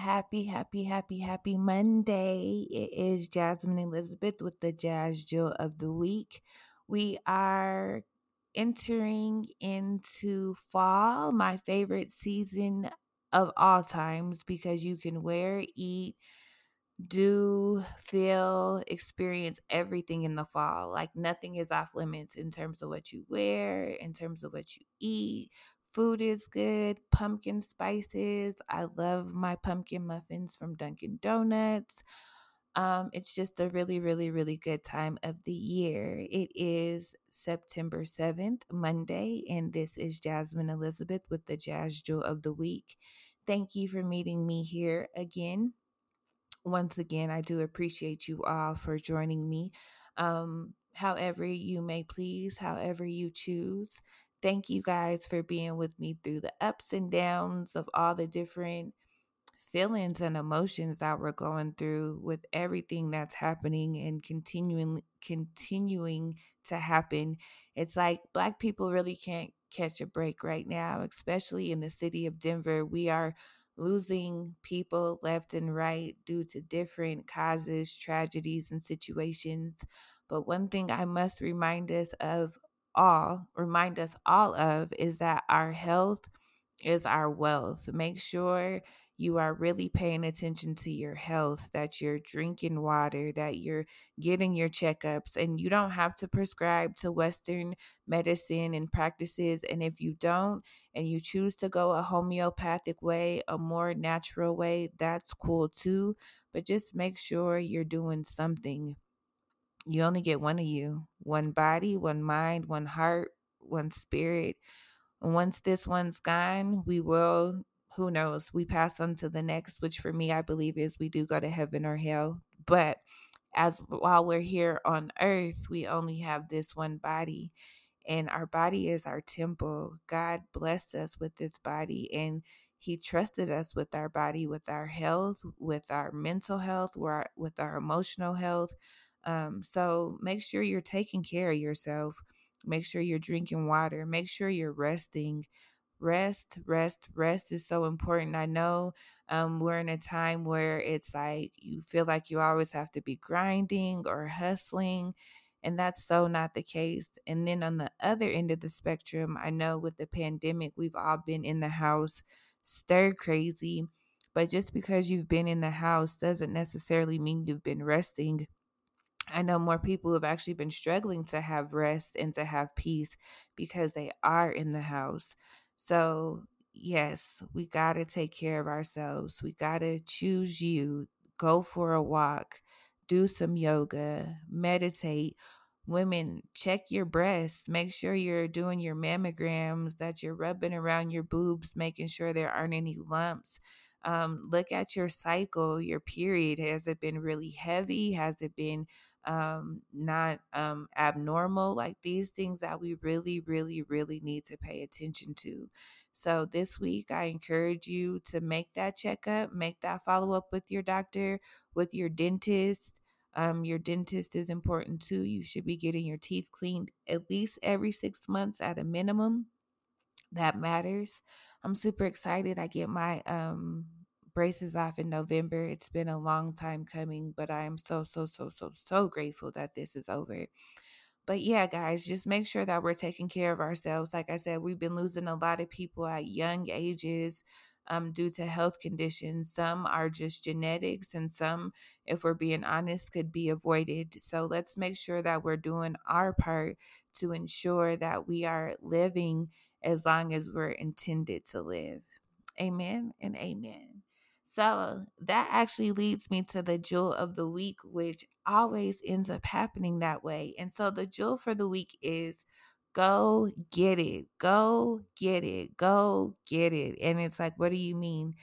Happy, happy, happy, happy Monday. It is Jasmine Elizabeth with the Jazz Jewel of the Week. We are entering into fall, my favorite season of all times, because you can wear, eat, do, feel, experience everything in the fall. Like nothing is off limits in terms of what you wear, in terms of what you eat, Food is good, pumpkin spices. I love my pumpkin muffins from Dunkin' Donuts. Um, it's just a really, really, really good time of the year. It is September 7th, Monday, and this is Jasmine Elizabeth with the Jazz Jewel of the Week. Thank you for meeting me here again. Once again, I do appreciate you all for joining me. Um, however, you may please, however, you choose. Thank you guys for being with me through the ups and downs of all the different feelings and emotions that we're going through with everything that's happening and continuing continuing to happen. It's like black people really can't catch a break right now, especially in the city of Denver. We are losing people left and right due to different causes, tragedies, and situations. But one thing I must remind us of all, remind us all of, is that our health is our wealth. Make sure you are really paying attention to your health, that you're drinking water, that you're getting your checkups, and you don't have to prescribe to Western medicine and practices. And if you don't, and you choose to go a homeopathic way, a more natural way, that's cool too. But just make sure you're doing something you only get one of you one body, one mind, one heart, one spirit. And once this one's gone, we will, who knows, we pass on to the next, which for me, I believe is we do go to heaven or hell. But as while we're here on earth, we only have this one body. And our body is our temple. God blessed us with this body and He trusted us with our body, with our health, with our mental health, with our emotional health, um, so make sure you're taking care of yourself. Make sure you're drinking water. Make sure you're resting. Rest, rest, rest is so important. I know um, we're in a time where it's like you feel like you always have to be grinding or hustling, and that's so not the case. And then on the other end of the spectrum, I know with the pandemic, we've all been in the house stir crazy. But just because you've been in the house doesn't necessarily mean you've been resting I know more people have actually been struggling to have rest and to have peace because they are in the house. So, yes, we got to take care of ourselves. We got to choose you, go for a walk, do some yoga, meditate. Women, check your breasts. Make sure you're doing your mammograms, that you're rubbing around your boobs, making sure there aren't any lumps. Um, look at your cycle, your period. Has it been really heavy? Has it been um, not um, abnormal, like these things that we really, really, really need to pay attention to. So this week, I encourage you to make that checkup, make that follow up with your doctor, with your dentist. Um, your dentist is important too. You should be getting your teeth cleaned at least every six months at a minimum. That matters. I'm super excited. I get my um braces off in November. It's been a long time coming, but I am so, so, so, so, so grateful that this is over. But yeah, guys, just make sure that we're taking care of ourselves. Like I said, we've been losing a lot of people at young ages um, due to health conditions. Some are just genetics, and some, if we're being honest, could be avoided. So let's make sure that we're doing our part to ensure that we are living as long as we're intended to live. Amen and amen. So that actually leads me to the jewel of the week, which always ends up happening that way. And so the jewel for the week is go get it, go get it, go get it. And it's like, what do you mean?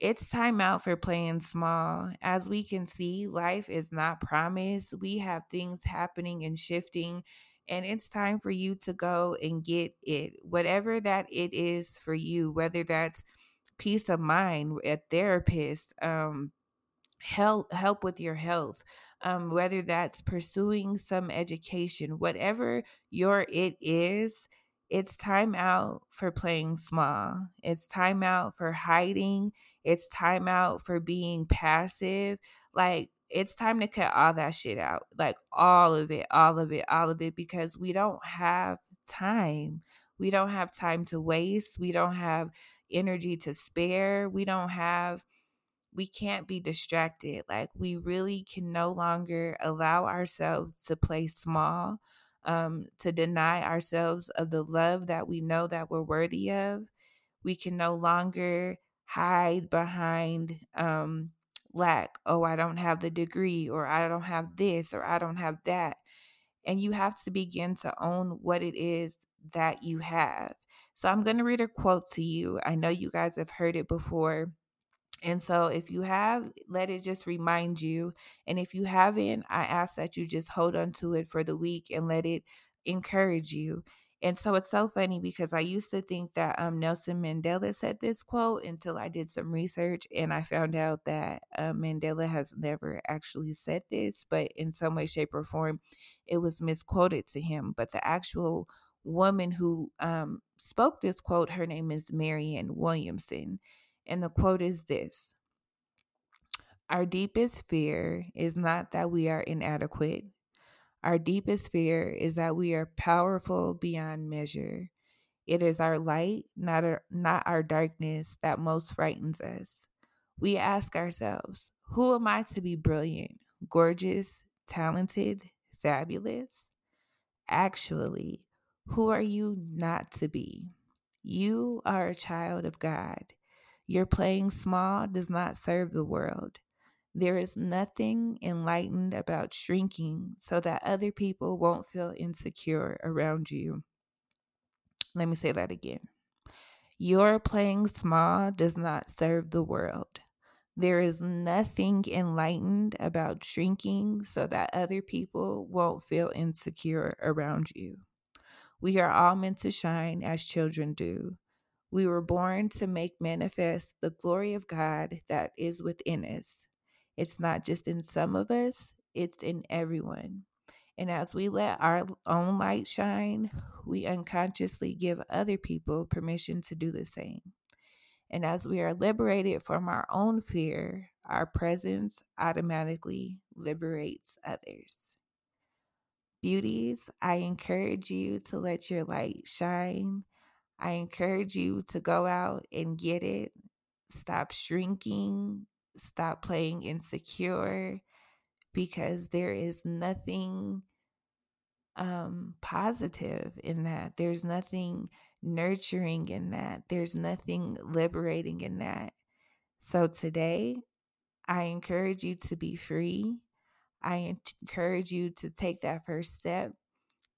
It's time out for playing small. As we can see, life is not promised. We have things happening and shifting, and it's time for you to go and get it. Whatever that it is for you, whether that's peace of mind, a therapist, um, help help with your health, um, whether that's pursuing some education, whatever your it is, it's time out for playing small. It's time out for hiding. It's time out for being passive. Like, it's time to cut all that shit out. Like, all of it, all of it, all of it, because we don't have time. We don't have time to waste. We don't have energy to spare. We don't have we can't be distracted. Like we really can no longer allow ourselves to play small, um, to deny ourselves of the love that we know that we're worthy of. We can no longer hide behind um, lack. Oh, I don't have the degree, or I don't have this, or I don't have that. And you have to begin to own what it is that you have. So I'm going to read a quote to you. I know you guys have heard it before and so, if you have, let it just remind you. And if you haven't, I ask that you just hold on to it for the week and let it encourage you. And so it's so funny because I used to think that um, Nelson Mandela said this quote until I did some research and I found out that uh, Mandela has never actually said this, but in some way, shape, or form, it was misquoted to him. But the actual woman who um, spoke this quote, her name is Marianne Williamson. And the quote is this Our deepest fear is not that we are inadequate. Our deepest fear is that we are powerful beyond measure. It is our light, not our, not our darkness, that most frightens us. We ask ourselves, who am I to be brilliant, gorgeous, talented, fabulous? Actually, who are you not to be? You are a child of God. Your playing small does not serve the world. There is nothing enlightened about shrinking so that other people won't feel insecure around you. Let me say that again. Your playing small does not serve the world. There is nothing enlightened about shrinking so that other people won't feel insecure around you. We are all meant to shine as children do. We were born to make manifest the glory of God that is within us. It's not just in some of us, it's in everyone. And as we let our own light shine, we unconsciously give other people permission to do the same. And as we are liberated from our own fear, our presence automatically liberates others. Beauties, I encourage you to let your light shine I encourage you to go out and get it. Stop shrinking. Stop playing insecure because there is nothing um, positive in that. There's nothing nurturing in that. There's nothing liberating in that. So today, I encourage you to be free. I encourage you to take that first step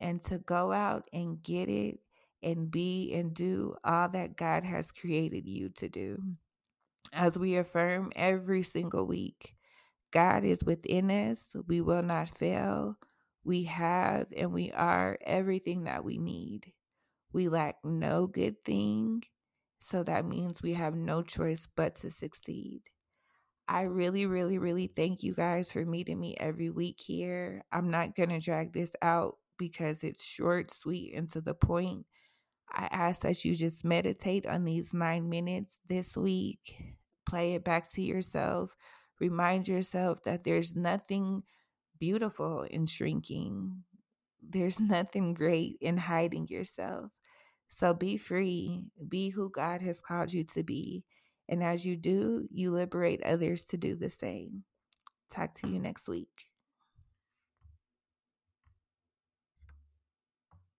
and to go out and get it and be and do all that God has created you to do. As we affirm every single week, God is within us. We will not fail. We have and we are everything that we need. We lack no good thing. So that means we have no choice but to succeed. I really, really, really thank you guys for meeting me every week here. I'm not going to drag this out because it's short, sweet, and to the point. I ask that you just meditate on these nine minutes this week, play it back to yourself, remind yourself that there's nothing beautiful in shrinking, there's nothing great in hiding yourself. So be free, be who God has called you to be. And as you do, you liberate others to do the same. Talk to you next week.